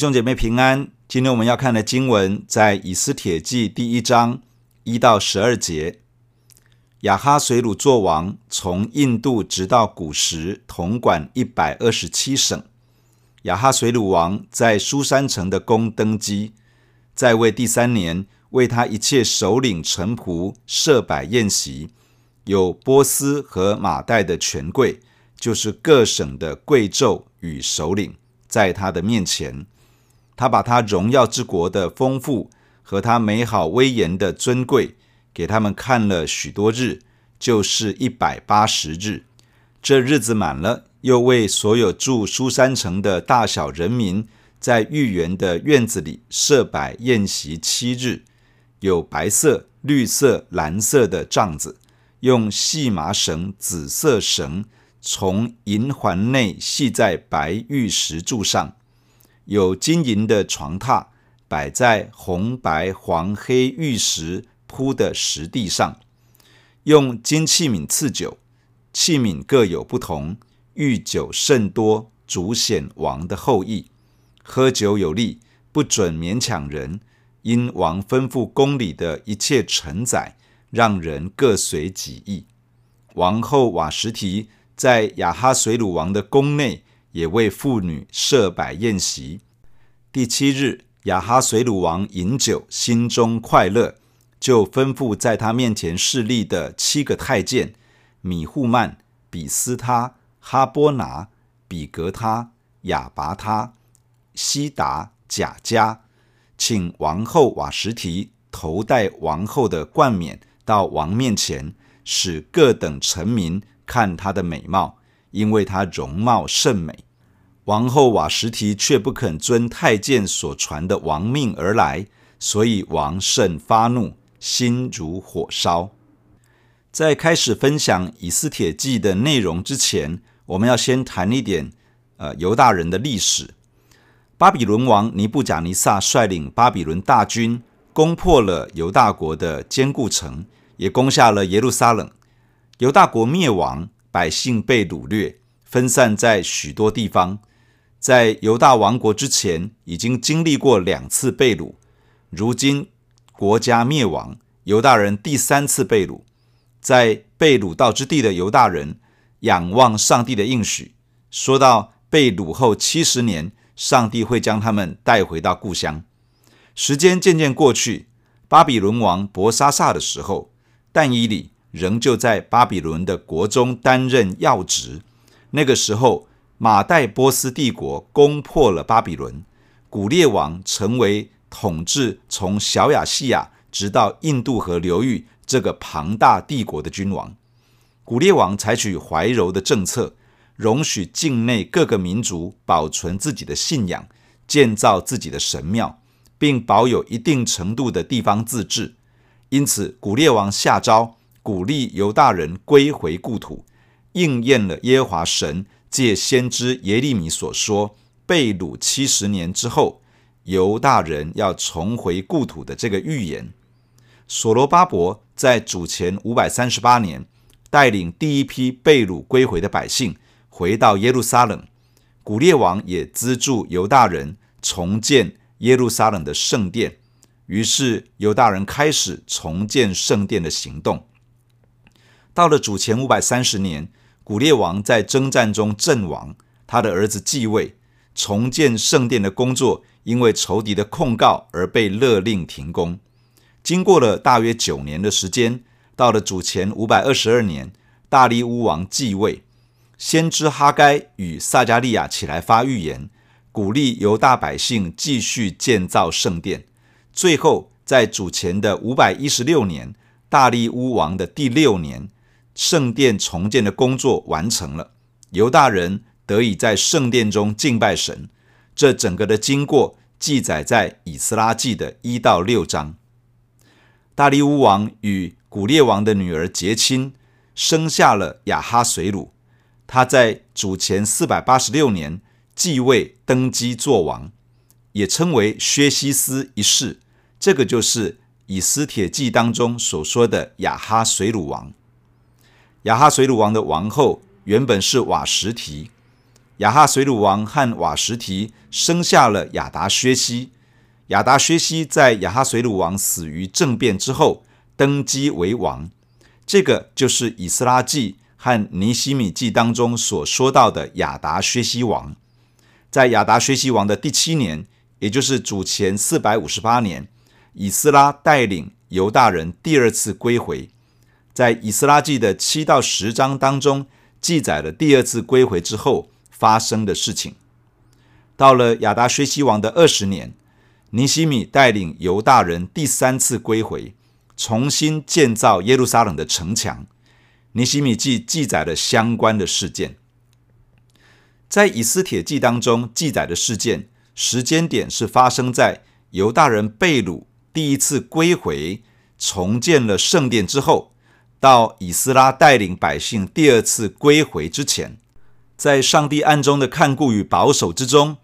兄姐妹平安。今天我们要看的经文在以斯帖记第一章一到十二节。亚哈随鲁作王，从印度直到古时，统管一百二十七省。亚哈随鲁王在苏珊城的宫登基，在位第三年，为他一切首领臣仆设摆宴席，有波斯和马代的权贵，就是各省的贵胄与首领，在他的面前。他把他荣耀之国的丰富和他美好威严的尊贵给他们看了许多日，就是一百八十日。这日子满了，又为所有住书珊城的大小人民，在御园的院子里设摆宴席七日，有白色、绿色、蓝色的帐子，用细麻绳、紫色绳从银环内系在白玉石柱上。有金银的床榻摆在红白黄黑玉石铺的石地上，用金器皿赐酒，器皿各有不同，御酒甚多，足显王的后裔。喝酒有力，不准勉强人，因王吩咐宫里的一切臣宰，让人各随己意。王后瓦什提在亚哈水鲁王的宫内。也为妇女设摆宴席。第七日，亚哈随鲁王饮酒，心中快乐，就吩咐在他面前侍立的七个太监：米户曼、比斯他、哈波拿、比格他、亚拔他、西达、贾迦，请王后瓦什提头戴王后的冠冕到王面前，使各等臣民看她的美貌。因为她容貌甚美，王后瓦实提却不肯遵太监所传的王命而来，所以王甚发怒，心如火烧。在开始分享以斯帖记的内容之前，我们要先谈一点呃犹大人的历史。巴比伦王尼布甲尼撒率领巴比伦大军攻破了犹大国的坚固城，也攻下了耶路撒冷。犹大国灭亡。百姓被掳掠，分散在许多地方。在犹大王国之前，已经经历过两次被掳。如今国家灭亡，犹大人第三次被掳。在被掳到之地的犹大人，仰望上帝的应许，说到被掳后七十年，上帝会将他们带回到故乡。时间渐渐过去，巴比伦王伯沙撒的时候，但以理。仍旧在巴比伦的国中担任要职。那个时候，马代波斯帝国攻破了巴比伦，古列王成为统治从小亚细亚直到印度河流域这个庞大帝国的君王。古列王采取怀柔的政策，容许境内各个民族保存自己的信仰，建造自己的神庙，并保有一定程度的地方自治。因此，古列王下诏。鼓励犹大人归回故土，应验了耶和华神借先知耶利米所说：被掳七十年之后，犹大人要重回故土的这个预言。所罗巴伯在主前五百三十八年，带领第一批被掳归回的百姓回到耶路撒冷，古列王也资助犹大人重建耶路撒冷的圣殿，于是犹大人开始重建圣殿的行动。到了主前五百三十年，古列王在征战中阵亡，他的儿子继位，重建圣殿的工作因为仇敌的控告而被勒令停工。经过了大约九年的时间，到了主前五百二十二年，大利乌王继位，先知哈该与撒迦利亚起来发预言，鼓励犹大百姓继续建造圣殿。最后，在主前的五百一十六年，大利乌王的第六年。圣殿重建的工作完成了，犹大人得以在圣殿中敬拜神。这整个的经过记载在以斯拉记的一到六章。大利乌王与古列王的女儿结亲，生下了亚哈随鲁。他在主前四百八十六年继位登基作王，也称为薛西斯一世。这个就是以斯帖记当中所说的亚哈随鲁王。亚哈随鲁王的王后原本是瓦什提，亚哈随鲁王和瓦什提生下了亚达薛西。亚达薛西在亚哈随鲁王死于政变之后登基为王。这个就是以斯拉记和尼希米记当中所说到的亚达薛西王。在亚达薛西王的第七年，也就是主前四百五十八年，以斯拉带领犹大人第二次归回。在以斯拉记的七到十章当中，记载了第二次归回之后发生的事情。到了亚达薛西王的二十年，尼希米带领犹大人第三次归回。重新建造耶路撒冷的城墙，尼希米记记载了相关的事件。在以斯帖记当中记载的事件时间点是发生在犹大人被掳第一次归回，重建了圣殿之后，到以斯拉带领百姓第二次归回之前。在上帝暗中的看顾与保守之中，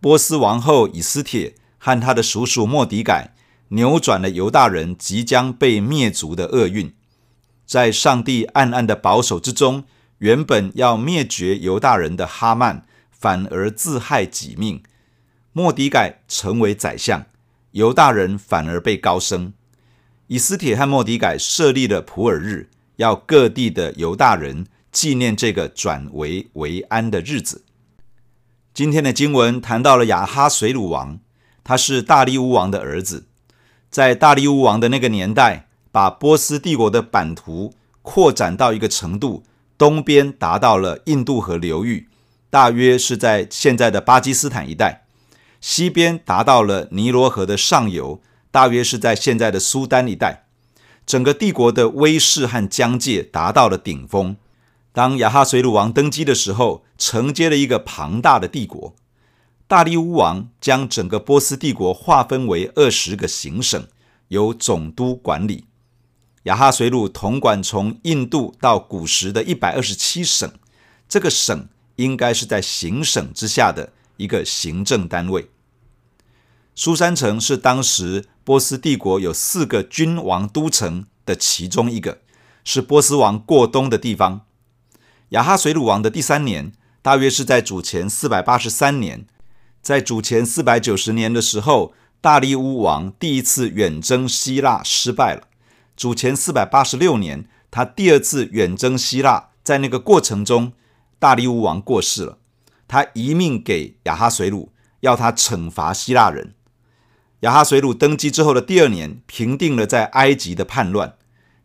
波斯王后以斯帖和他的叔叔莫迪改。扭转了犹大人即将被灭族的厄运，在上帝暗暗的保守之中，原本要灭绝犹大人的哈曼反而自害己命，莫迪改成为宰相，犹大人反而被高升。以斯帖和莫迪改设立了普珥日，要各地的犹大人纪念这个转危为安的日子。今天的经文谈到了亚哈水鲁王，他是大利乌王的儿子。在大利乌王的那个年代，把波斯帝国的版图扩展到一个程度，东边达到了印度河流域，大约是在现在的巴基斯坦一带；西边达到了尼罗河的上游，大约是在现在的苏丹一带。整个帝国的威势和疆界达到了顶峰。当亚哈随鲁王登基的时候，承接了一个庞大的帝国。大利乌王将整个波斯帝国划分为二十个行省，由总督管理。亚哈随鲁统管从印度到古时的一百二十七省，这个省应该是在行省之下的一个行政单位。苏三城是当时波斯帝国有四个君王都城的其中一个，是波斯王过冬的地方。亚哈水鲁王的第三年，大约是在主前四百八十三年。在主前四百九十年的时候，大利乌王第一次远征希腊失败了。主前四百八十六年，他第二次远征希腊，在那个过程中，大利乌王过世了。他遗命给亚哈水鲁，要他惩罚希腊人。亚哈随鲁登基之后的第二年，平定了在埃及的叛乱。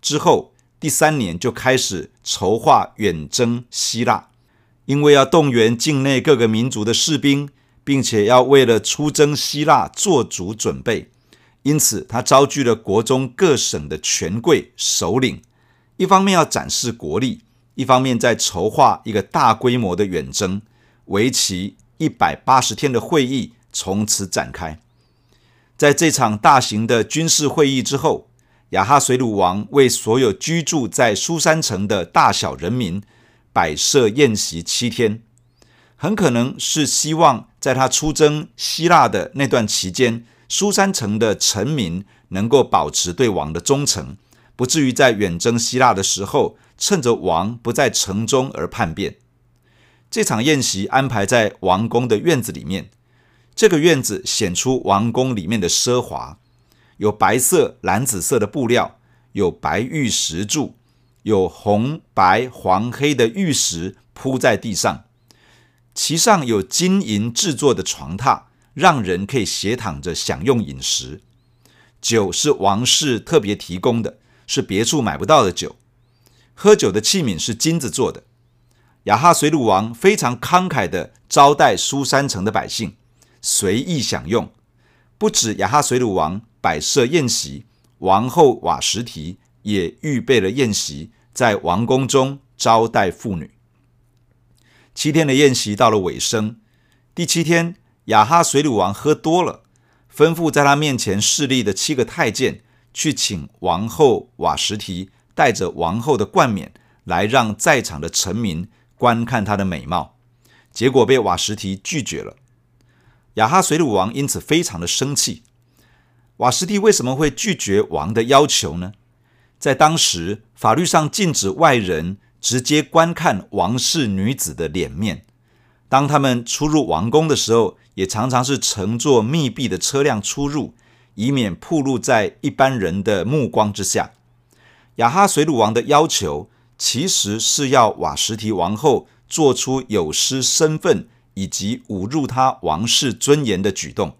之后第三年就开始筹划远征希腊，因为要动员境内各个民族的士兵。并且要为了出征希腊做足准备，因此他召集了国中各省的权贵首领，一方面要展示国力，一方面在筹划一个大规模的远征，为期一百八十天的会议从此展开。在这场大型的军事会议之后，亚哈随鲁王为所有居住在书珊城的大小人民摆设宴席七天。很可能是希望在他出征希腊的那段期间，书珊城的臣民能够保持对王的忠诚，不至于在远征希腊的时候，趁着王不在城中而叛变。这场宴席安排在王宫的院子里面，这个院子显出王宫里面的奢华，有白色、蓝紫色的布料，有白玉石柱，有红、白、黄、黑的玉石铺在地上。其上有金银制作的床榻，让人可以斜躺着享用饮食。酒是王室特别提供的，是别处买不到的酒。喝酒的器皿是金子做的。亚哈随鲁王非常慷慨地招待书珊城的百姓，随意享用。不止亚哈随鲁王摆设宴席，王后瓦什提也预备了宴席，在王宫中招待妇女。七天的宴席到了尾声，第七天，亚哈随鲁王喝多了，吩咐在他面前侍立的七个太监去请王后瓦什提带着王后的冠冕来，让在场的臣民观看她的美貌。结果被瓦什提拒绝了。亚哈随鲁王因此非常的生气。瓦什提为什么会拒绝王的要求呢？在当时，法律上禁止外人直接观看王室女子的脸面，当他们出入王宫的时候，也常常是乘坐密闭的车辆出入，以免暴露在一般人的目光之下。亚哈随鲁王的要求，其实是要瓦什提王后做出有失身份以及侮辱他王室尊严的举动。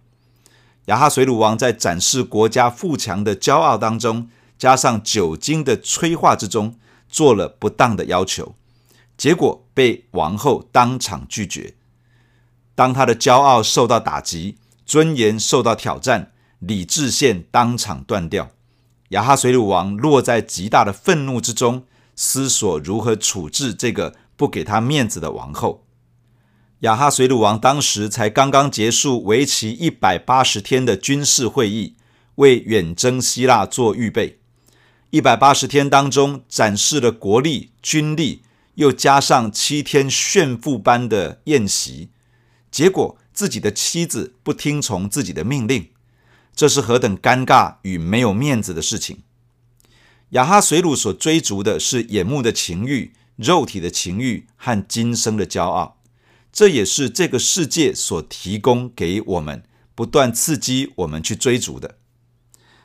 亚哈水鲁王在展示国家富强的骄傲当中，加上酒精的催化之中，做了不当的要求，结果被王后当场拒绝。当他的骄傲受到打击，尊严受到挑战，理智线当场断掉。亚哈水鲁王落在极大的愤怒之中，思索如何处置这个不给他面子的王后。亚哈随鲁王当时才刚刚结束为期一百八十天的军事会议，为远征希腊做预备。一百八十天当中，展示了国力、军力，又加上七天炫富般的宴席，结果自己的妻子不听从自己的命令。这是何等尴尬与没有面子的事情！亚哈随鲁所追逐的是眼目的情欲、肉体的情欲和今生的骄傲，这也是这个世界所提供给我们，不断刺激我们去追逐的。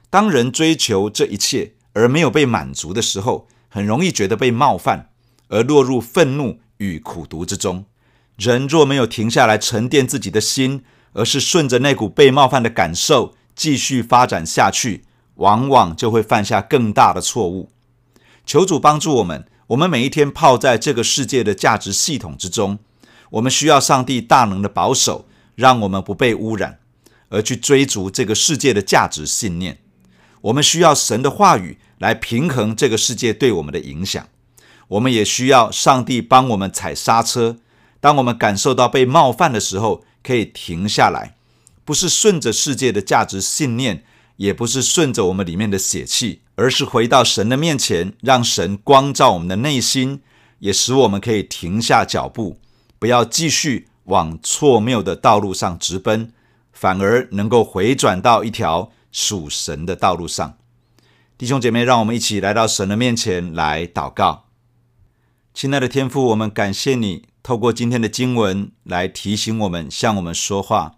当人追求这一切而没有被满足的时候，很容易觉得被冒犯，而落入愤怒与苦毒之中。人若没有停下来沉淀自己的心，而是顺着那股被冒犯的感受，继续发展下去，往往就会犯下更大的错误。求主帮助我们，我们每一天泡在这个世界的价值系统之中，我们需要上帝大能的保守，让我们不被污染，而去追逐这个世界的价值信念。我们需要神的话语来平衡这个世界对我们的影响。我们也需要上帝帮我们踩刹车，当我们感受到被冒犯的时候，可以停下来。不是顺着世界的价值信念，也不是顺着我们里面的血气，而是回到神的面前，让神光照我们的内心，也使我们可以停下脚步，不要继续往错谬的道路上直奔，反而能够回转到一条属神的道路上。弟兄姐妹，让我们一起来到神的面前来祷告。亲爱的天父，我们感谢你透过今天的经文来提醒我们，向我们说话。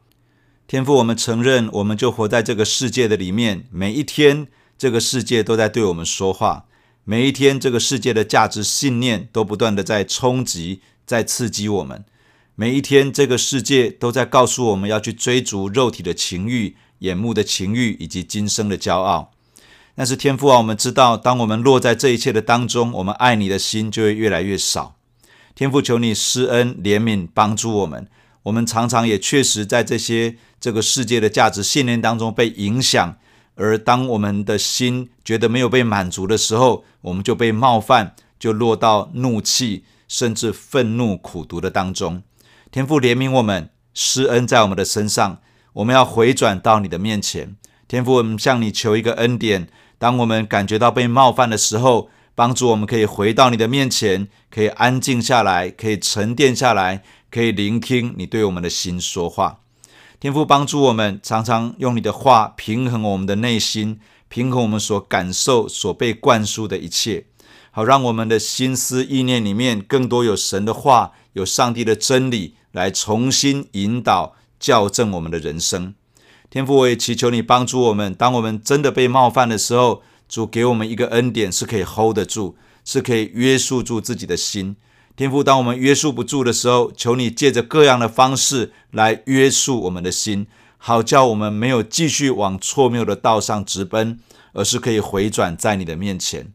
天父，我们承认，我们就活在这个世界的里面。每一天，这个世界都在对我们说话；每一天，这个世界的价值信念都不断地在冲击、在刺激我们；每一天，这个世界都在告诉我们要去追逐肉体的情欲、眼目的情欲以及今生的骄傲。但是，天父啊，我们知道，当我们落在这一切的当中，我们爱你的心就会越来越少。天父，求你施恩怜悯，帮助我们。我们常常也确实在这些这个世界的价值信念当中被影响，而当我们的心觉得没有被满足的时候，我们就被冒犯，就落到怒气，甚至愤怒、苦读的当中。天父怜悯我们，施恩在我们的身上，我们要回转到你的面前。天父，我们向你求一个恩典，当我们感觉到被冒犯的时候，帮助我们可以回到你的面前，可以安静下来，可以沉淀下来。可以聆听你对我们的心说话，天父帮助我们，常常用你的话平衡我们的内心，平衡我们所感受、所被灌输的一切，好让我们的心思意念里面更多有神的话，有上帝的真理来重新引导、校正我们的人生。天父，我也祈求你帮助我们，当我们真的被冒犯的时候，主给我们一个恩典，是可以 hold 得住，是可以约束住自己的心。天父，当我们约束不住的时候，求你借着各样的方式来约束我们的心，好叫我们没有继续往错谬的道上直奔，而是可以回转在你的面前。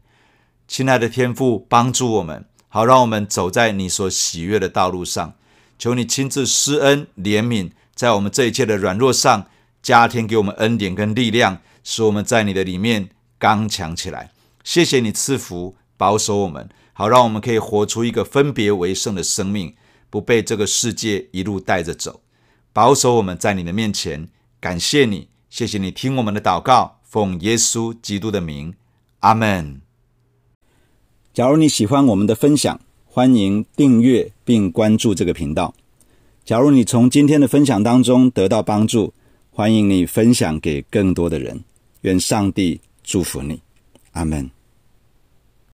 亲爱的天父，帮助我们，好让我们走在你所喜悦的道路上。求你亲自施恩怜悯，在我们这一切的软弱上加添给我们恩典跟力量，使我们在你的里面刚强起来。谢谢你赐福保守我们。好，让我们可以活出一个分别为圣的生命，不被这个世界一路带着走，保守我们在你的面前。感谢你，谢谢你听我们的祷告，奉耶稣基督的名，阿门。假如你喜欢我们的分享，欢迎订阅并关注这个频道。假如你从今天的分享当中得到帮助，欢迎你分享给更多的人。愿上帝祝福你，阿门。